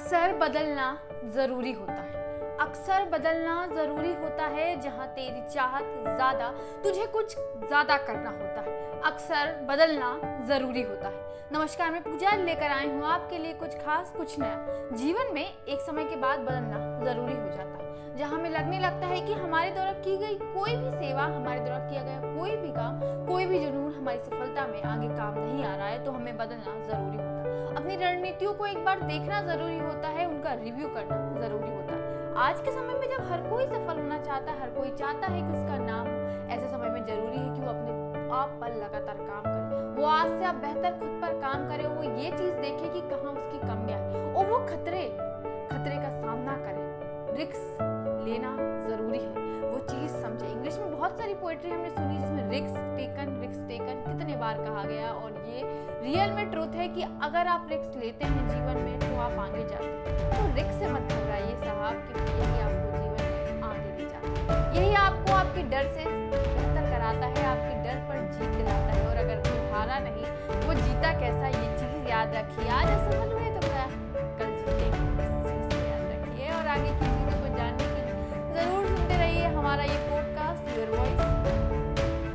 अक्सर बदलना ज़रूरी होता है। अक्सर बदलना ज़रूरी होता है जहाँ तेरी चाहत ज़्यादा, तुझे कुछ ज़्यादा करना होता है। अक्सर बदलना ज़रूरी होता है। नमस्कार, मैं पूजा लेकर आई हूँ आपके लिए कुछ खास, कुछ नया। जीवन में एक समय के बाद बदलना ज़रूरी हो जाता है। जहाँ हमें लगने लगता है कि हमारे द्वारा की गई कोई भी सेवा, हमारे द्वारा किया गया भी काम, कोई भी जुनून हमारी सफलता में आगे काम नहीं आ रहा है तो हमें बदलना ज़रूरी होता है। अपनी रणनीतियों को एक बार देखना ज़रूरी होता है, उनका रिव्यू करना ज़रूरी होता है। आज के समय में जब हर कोई सफल होना चाहता है, हर कोई चाहता है कि उसका नाम ऐसे समय में ज़रूरी है कि वो अपने आप पर लगातार काम करे। वो आज से आप बेहतर खुद पर काम करे, वो ये चीज़ देखे कि कहाँ उसकी कमियाँ है। और वो खतरे खतरे का सामना करे। रिक्स लेना ज़रूरी है। चीज़ समझे। इंग्लिश में बहुत सारी पोएट्री हमने सुनी जिसमें रिक्स टेकन रिक्स टेकन कितने बार कहा गया और ये रियल में ट्रूथ है कि अगर आप रिक्स लेते हैं जीवन में तो आप आगे जाते हैं। तो रिक्स से मत घबराइए साहब क्योंकि यही आपको जीवन में आगे ले जाता है। यही आपको आपके डर से बेहतर कराता है, आपके डर पर जीत दिलाता है। और अगर कोई हारा नहीं, वो जीता कैसा? ये चीज़ याद रखिए। आज असफल हुए तो क्या? कल को याद रखिए और आगे की